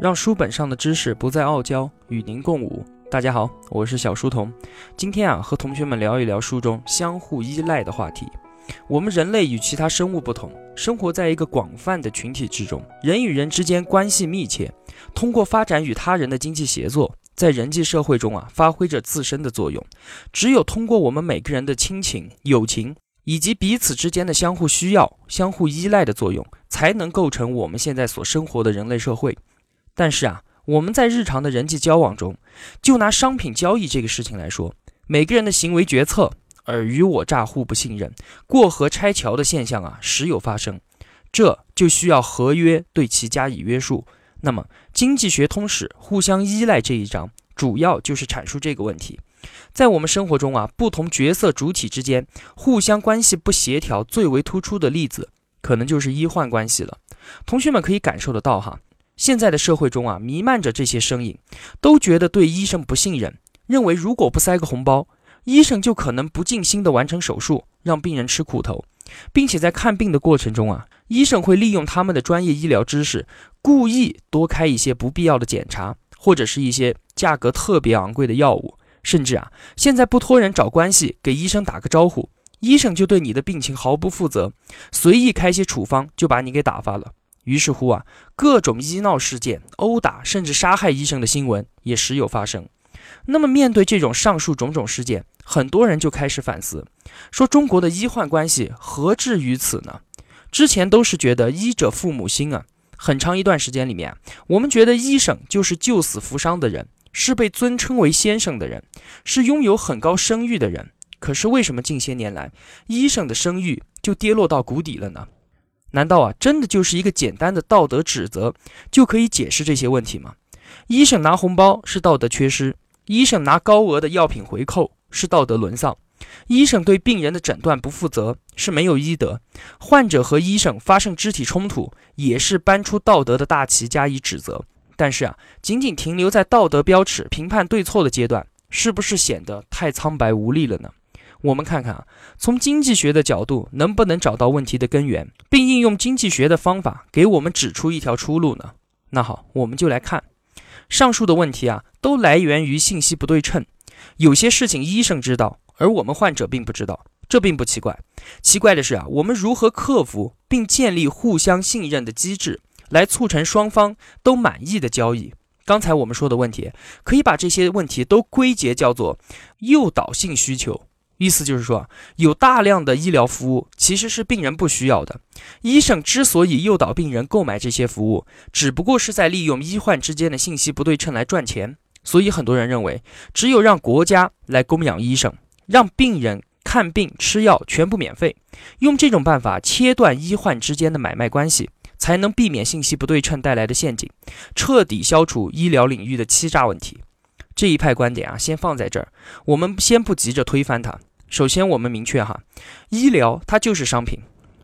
让书本上的知识不再傲娇，与您共舞。大家好，我是小书童。今天啊，和同学们聊一聊书中相互依赖的话题。我们人类与其他生物不同，生活在一个广泛的群体之中，人与人之间关系密切，通过发展与他人的经济协作，在人际社会中啊，发挥着自身的作用。只有通过我们每个人的亲情、友情以及彼此之间的相互需要、相互依赖的作用，才能构成我们现在所生活的人类社会。但是啊，我们在日常的人际交往中，就拿商品交易这个事情来说，每个人的行为决策尔虞我诈、互不信任、过河拆桥的现象啊，时有发生。这就需要合约对其加以约束。那么，《经济学通史》互相依赖这一章，主要就是阐述这个问题。在我们生活中啊，不同角色主体之间互相关系不协调，最为突出的例子，可能就是医患关系了。同学们可以感受得到哈。现在的社会中啊，弥漫着这些声音，都觉得对医生不信任，认为如果不塞个红包，医生就可能不尽心的完成手术，让病人吃苦头，并且在看病的过程中啊，医生会利用他们的专业医疗知识，故意多开一些不必要的检查，或者是一些价格特别昂贵的药物，甚至啊，现在不托人找关系，给医生打个招呼，医生就对你的病情毫不负责，随意开些处方就把你给打发了。于是乎啊，各种医闹事件、殴打甚至杀害医生的新闻也时有发生。那么，面对这种上述种种事件，很多人就开始反思，说中国的医患关系何至于此呢？之前都是觉得医者父母心啊，很长一段时间里面，我们觉得医生就是救死扶伤的人，是被尊称为先生的人，是拥有很高声誉的人。可是为什么近些年来，医生的声誉就跌落到谷底了呢？难道啊，真的就是一个简单的道德指责就可以解释这些问题吗？医生拿红包是道德缺失，医生拿高额的药品回扣是道德沦丧，医生对病人的诊断不负责是没有医德，患者和医生发生肢体冲突也是搬出道德的大旗加以指责。但是啊，仅仅停留在道德标尺评判对错的阶段，是不是显得太苍白无力了呢？我们看看啊，从经济学的角度，能不能找到问题的根源，并应用经济学的方法给我们指出一条出路呢？那好，我们就来看上述的问题啊，都来源于信息不对称。有些事情医生知道，而我们患者并不知道，这并不奇怪。奇怪的是啊，我们如何克服并建立互相信任的机制，来促成双方都满意的交易？刚才我们说的问题，可以把这些问题都归结叫做诱导性需求。意思就是说，有大量的医疗服务其实是病人不需要的。医生之所以诱导病人购买这些服务，只不过是在利用医患之间的信息不对称来赚钱。所以很多人认为，只有让国家来供养医生，让病人看病吃药全部免费，用这种办法切断医患之间的买卖关系，才能避免信息不对称带来的陷阱，彻底消除医疗领域的欺诈问题。这一派观点啊，先放在这儿，我们先不急着推翻它。首先，我们明确哈，医疗它就是商品，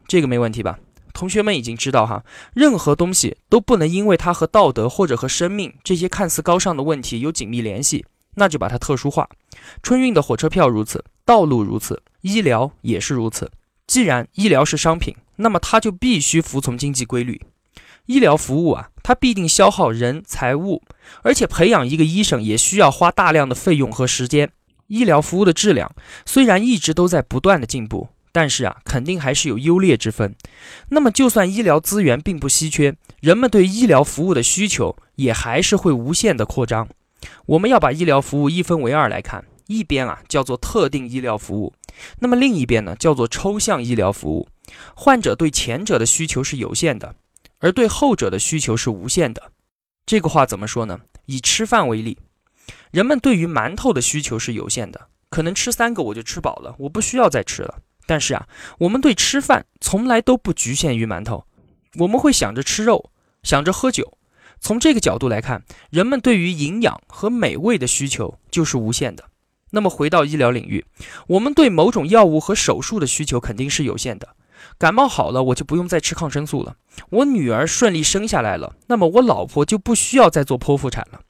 这个没问题吧？同学们已经知道哈，任何东西都不能因为它和道德或者和生命这些看似高尚的问题有紧密联系，那就把它特殊化。春运的火车票如此，道路如此，医疗也是如此。既然医疗是商品，那么它就必须服从经济规律。医疗服务啊，它必定消耗人财物，而且培养一个医生也需要花大量的费用和时间。医疗服务的质量虽然一直都在不断的进步，但是啊，肯定还是有优劣之分。那么，就算医疗资源并不稀缺，人们对医疗服务的需求也还是会无限的扩张。我们要把医疗服务一分为二来看，一边啊叫做特定医疗服务，那么另一边呢叫做抽象医疗服务。患者对前者的需求是有限的，而对后者的需求是无限的。这个话怎么说呢？以吃饭为例。人们对于馒头的需求是有限的，可能吃三个我就吃饱了，我不需要再吃了。但是啊，我们对吃饭从来都不局限于馒头，我们会想着吃肉，想着喝酒。从这个角度来看，人们对于营养和美味的需求就是无限的。那么回到医疗领域，我们对某种药物和手术的需求肯定是有限的。感冒好了，我就不用再吃抗生素了。我女儿顺利生下来了，那么我老婆就不需要再做剖腹产了。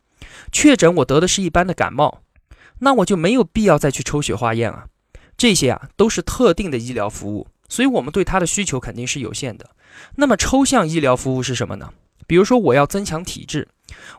确诊我得的是一般的感冒，那我就没有必要再去抽血化验啊。这些啊都是特定的医疗服务，所以我们对它的需求肯定是有限的。那么抽象医疗服务是什么呢？比如说我要增强体质，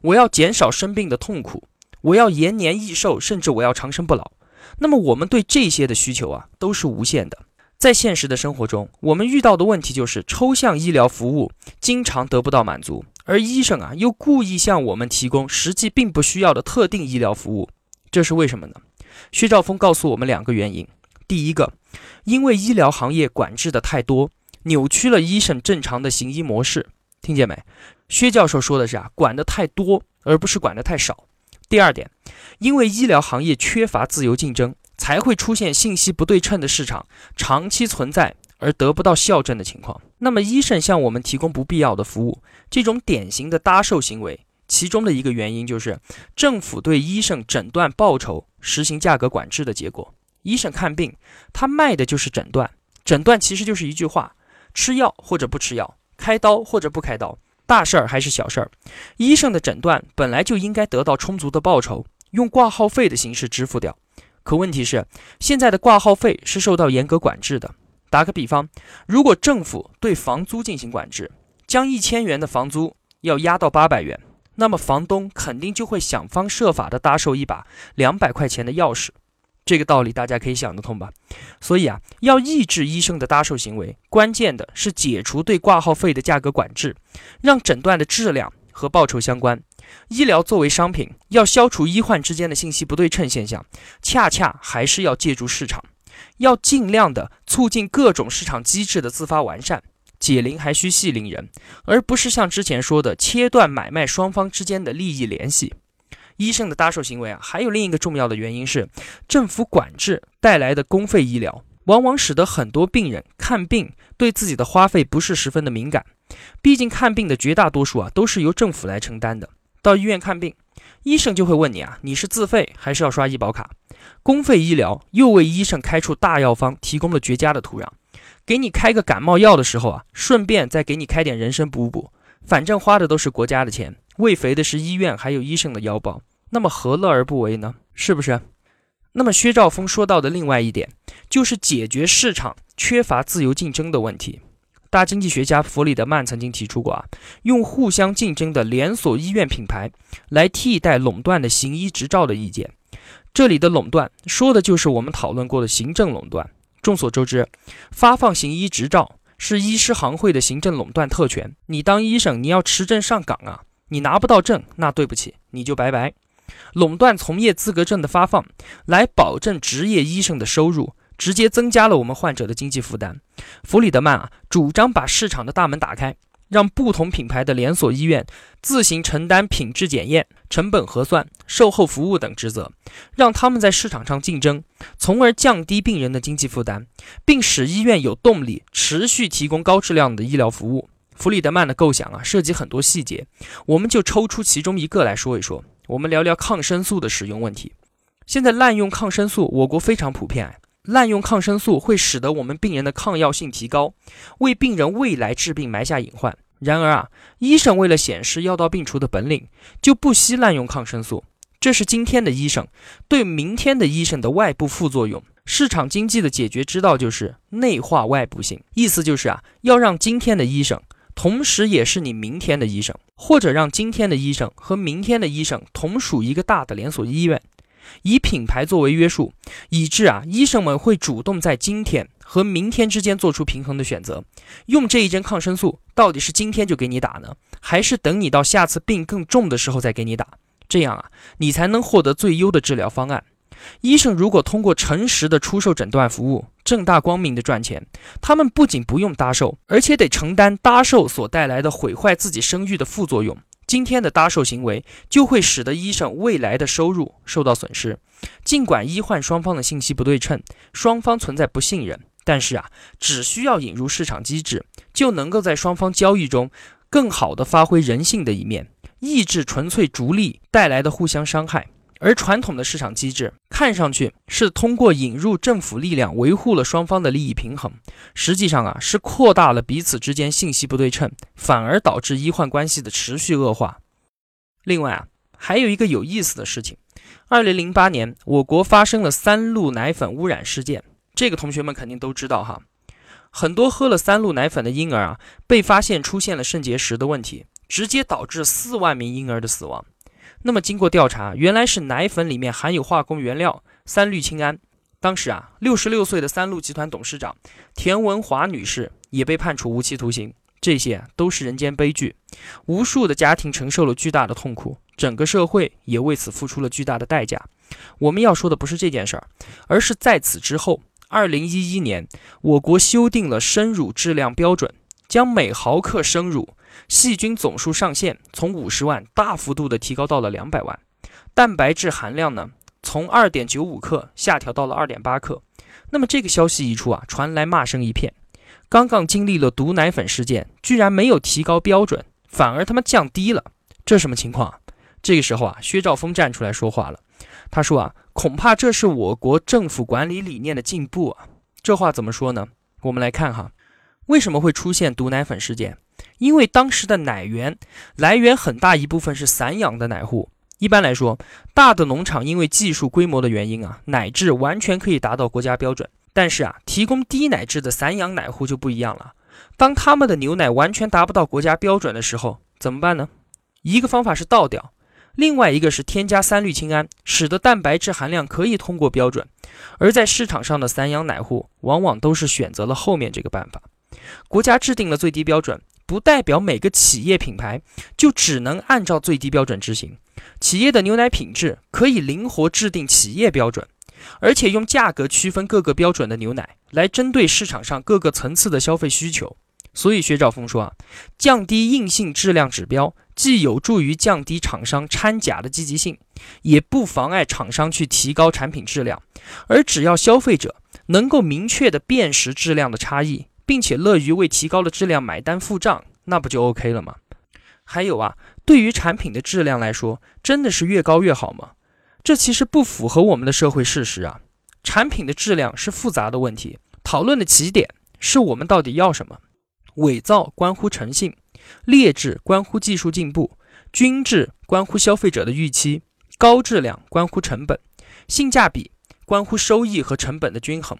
我要减少生病的痛苦，我要延年益寿，甚至我要长生不老。那么我们对这些的需求啊，都是无限的。在现实的生活中，我们遇到的问题就是抽象医疗服务经常得不到满足，而医生啊又故意向我们提供实际并不需要的特定医疗服务，这是为什么呢？薛兆丰告诉我们两个原因：第一个，因为医疗行业管制的太多，扭曲了医生正常的行医模式。听见没？薛教授说的是啊，管的太多，而不是管的太少。第二点，因为医疗行业缺乏自由竞争。才会出现信息不对称的市场长期存在而得不到校正的情况。那么，医生向我们提供不必要的服务，这种典型的搭售行为，其中的一个原因就是政府对医生诊断报酬实行价格管制的结果。医生看病，他卖的就是诊断，诊断其实就是一句话：吃药或者不吃药，开刀或者不开刀，大事儿还是小事儿。医生的诊断本来就应该得到充足的报酬，用挂号费的形式支付掉。可问题是，现在的挂号费是受到严格管制的。打个比方，如果政府对房租进行管制，将一千元的房租要压到八百元，那么房东肯定就会想方设法的搭售一把两百块钱的钥匙。这个道理大家可以想得通吧？所以啊，要抑制医生的搭售行为，关键的是解除对挂号费的价格管制，让诊断的质量和报酬相关。医疗作为商品，要消除医患之间的信息不对称现象，恰恰还是要借助市场，要尽量的促进各种市场机制的自发完善。解铃还需系铃人，而不是像之前说的切断买卖双方之间的利益联系。医生的搭售行为啊，还有另一个重要的原因是，政府管制带来的公费医疗，往往使得很多病人看病对自己的花费不是十分的敏感。毕竟看病的绝大多数啊，都是由政府来承担的。到医院看病，医生就会问你啊，你是自费还是要刷医保卡？公费医疗又为医生开出大药方提供了绝佳的土壤，给你开个感冒药的时候啊，顺便再给你开点人参补补，反正花的都是国家的钱，喂肥的是医院还有医生的腰包，那么何乐而不为呢？是不是？那么薛兆丰说到的另外一点，就是解决市场缺乏自由竞争的问题。大经济学家弗里德曼曾经提出过啊，用互相竞争的连锁医院品牌来替代垄断的行医执照的意见。这里的垄断说的就是我们讨论过的行政垄断。众所周知，发放行医执照是医师行会的行政垄断特权。你当医生，你要持证上岗啊，你拿不到证，那对不起，你就拜拜。垄断从业资格证的发放，来保证职业医生的收入。直接增加了我们患者的经济负担。弗里德曼啊，主张把市场的大门打开，让不同品牌的连锁医院自行承担品质检验、成本核算、售后服务等职责，让他们在市场上竞争，从而降低病人的经济负担，并使医院有动力持续提供高质量的医疗服务。弗里德曼的构想啊，涉及很多细节，我们就抽出其中一个来说一说。我们聊聊抗生素的使用问题。现在滥用抗生素，我国非常普遍。滥用抗生素会使得我们病人的抗药性提高，为病人未来治病埋下隐患。然而啊，医生为了显示药到病除的本领，就不惜滥用抗生素。这是今天的医生对明天的医生的外部副作用。市场经济的解决之道就是内化外部性，意思就是啊，要让今天的医生同时也是你明天的医生，或者让今天的医生和明天的医生同属一个大的连锁医院。以品牌作为约束，以致啊，医生们会主动在今天和明天之间做出平衡的选择。用这一针抗生素，到底是今天就给你打呢，还是等你到下次病更重的时候再给你打？这样啊，你才能获得最优的治疗方案。医生如果通过诚实的出售诊断服务，正大光明的赚钱，他们不仅不用搭售，而且得承担搭售所带来的毁坏自己声誉的副作用。今天的搭售行为就会使得医生未来的收入受到损失。尽管医患双方的信息不对称，双方存在不信任，但是啊，只需要引入市场机制，就能够在双方交易中更好地发挥人性的一面，抑制纯粹逐利带来的互相伤害。而传统的市场机制看上去是通过引入政府力量维护了双方的利益平衡，实际上啊是扩大了彼此之间信息不对称，反而导致医患关系的持续恶化。另外啊，还有一个有意思的事情，二零零八年我国发生了三鹿奶粉污染事件，这个同学们肯定都知道哈，很多喝了三鹿奶粉的婴儿啊被发现出现了肾结石的问题。直接导致四万名婴儿的死亡。那么经过调查，原来是奶粉里面含有化工原料三氯氰胺。当时啊，六十六岁的三鹿集团董事长田文华女士也被判处无期徒刑。这些都是人间悲剧，无数的家庭承受了巨大的痛苦，整个社会也为此付出了巨大的代价。我们要说的不是这件事儿，而是在此之后，二零一一年，我国修订了生乳质量标准，将每毫克生乳细菌总数上限从五十万大幅度的提高到了两百万，蛋白质含量呢？从二点九五克下调到了二点八克，那么这个消息一出啊，传来骂声一片。刚刚经历了毒奶粉事件，居然没有提高标准，反而他妈降低了，这什么情况？这个时候啊，薛兆丰站出来说话了，他说啊，恐怕这是我国政府管理理念的进步啊。这话怎么说呢？我们来看哈，为什么会出现毒奶粉事件？因为当时的奶源来源很大一部分是散养的奶户。一般来说，大的农场因为技术规模的原因啊，奶质完全可以达到国家标准。但是啊，提供低奶质的散养奶户就不一样了。当他们的牛奶完全达不到国家标准的时候，怎么办呢？一个方法是倒掉，另外一个是添加三氯氰胺，使得蛋白质含量可以通过标准。而在市场上的散养奶户往往都是选择了后面这个办法。国家制定了最低标准。不代表每个企业品牌就只能按照最低标准执行。企业的牛奶品质可以灵活制定企业标准，而且用价格区分各个标准的牛奶，来针对市场上各个层次的消费需求。所以薛兆丰说啊，降低硬性质量指标，既有助于降低厂商掺假的积极性，也不妨碍厂商去提高产品质量。而只要消费者能够明确的辨识质量的差异。并且乐于为提高的质量买单付账，那不就 OK 了吗？还有啊，对于产品的质量来说，真的是越高越好吗？这其实不符合我们的社会事实啊。产品的质量是复杂的问题，讨论的起点是我们到底要什么。伪造关乎诚信，劣质关乎技术进步，均质关乎消费者的预期，高质量关乎成本，性价比关乎收益和成本的均衡。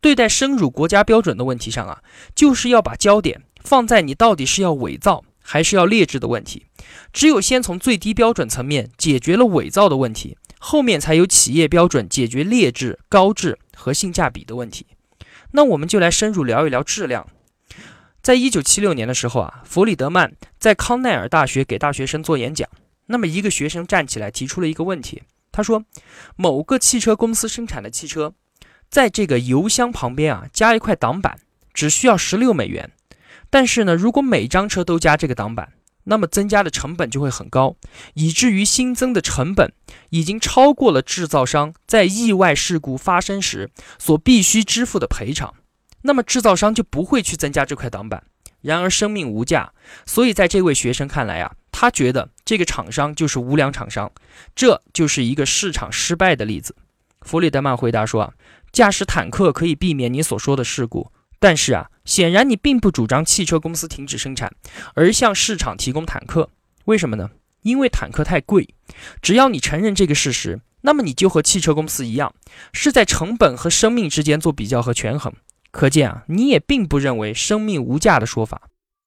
对待生乳国家标准的问题上啊，就是要把焦点放在你到底是要伪造还是要劣质的问题。只有先从最低标准层面解决了伪造的问题，后面才有企业标准解决劣质、高质和性价比的问题。那我们就来深入聊一聊质量。在一九七六年的时候啊，弗里德曼在康奈尔大学给大学生做演讲，那么一个学生站起来提出了一个问题，他说：某个汽车公司生产的汽车。在这个油箱旁边啊，加一块挡板，只需要十六美元。但是呢，如果每张车都加这个挡板，那么增加的成本就会很高，以至于新增的成本已经超过了制造商在意外事故发生时所必须支付的赔偿。那么制造商就不会去增加这块挡板。然而生命无价，所以在这位学生看来啊，他觉得这个厂商就是无良厂商，这就是一个市场失败的例子。弗里德曼回答说啊。驾驶坦克可以避免你所说的事故，但是啊，显然你并不主张汽车公司停止生产，而向市场提供坦克。为什么呢？因为坦克太贵。只要你承认这个事实，那么你就和汽车公司一样，是在成本和生命之间做比较和权衡。可见啊，你也并不认为生命无价的说法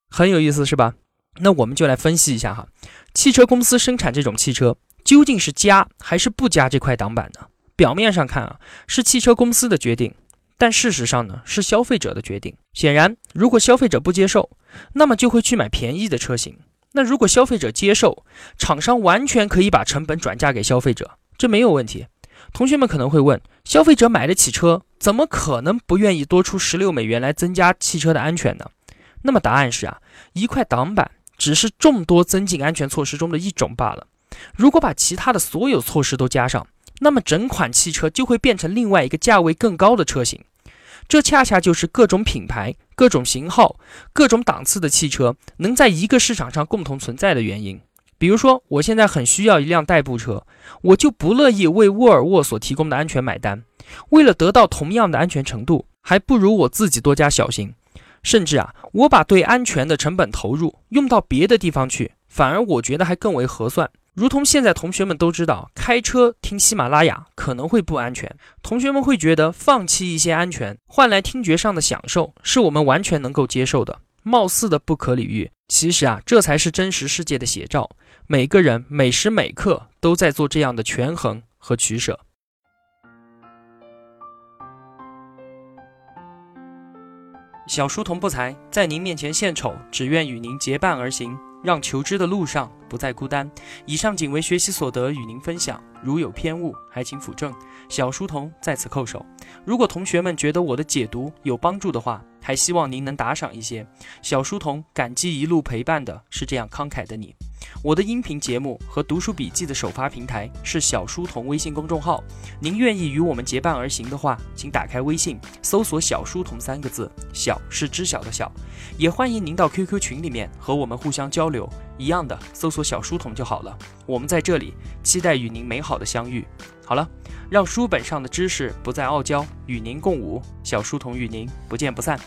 很有意思，是吧？那我们就来分析一下哈，汽车公司生产这种汽车究竟是加还是不加这块挡板呢？表面上看啊，是汽车公司的决定，但事实上呢，是消费者的决定。显然，如果消费者不接受，那么就会去买便宜的车型。那如果消费者接受，厂商完全可以把成本转嫁给消费者，这没有问题。同学们可能会问，消费者买得起车，怎么可能不愿意多出十六美元来增加汽车的安全呢？那么答案是啊，一块挡板只是众多增进安全措施中的一种罢了。如果把其他的所有措施都加上，那么整款汽车就会变成另外一个价位更高的车型，这恰恰就是各种品牌、各种型号、各种档次的汽车能在一个市场上共同存在的原因。比如说，我现在很需要一辆代步车，我就不乐意为沃尔沃所提供的安全买单。为了得到同样的安全程度，还不如我自己多加小心。甚至啊，我把对安全的成本投入用到别的地方去，反而我觉得还更为合算。如同现在同学们都知道，开车听喜马拉雅可能会不安全。同学们会觉得放弃一些安全，换来听觉上的享受，是我们完全能够接受的。貌似的不可理喻，其实啊，这才是真实世界的写照。每个人每时每刻都在做这样的权衡和取舍。小书童不才，在您面前献丑，只愿与您结伴而行，让求知的路上不再孤单。以上仅为学习所得，与您分享。如有偏误，还请斧正。小书童在此叩首。如果同学们觉得我的解读有帮助的话，还希望您能打赏一些。小书童感激一路陪伴的是这样慷慨的你。我的音频节目和读书笔记的首发平台是小书童微信公众号。您愿意与我们结伴而行的话，请打开微信，搜索“小书童”三个字，小是知晓的小。也欢迎您到 QQ 群里面和我们互相交流，一样的搜索“小书童”就好了。我们在这里期待与您美好的相遇。好了，让书本上的知识不再傲娇，与您共舞。小书童与您不见不散。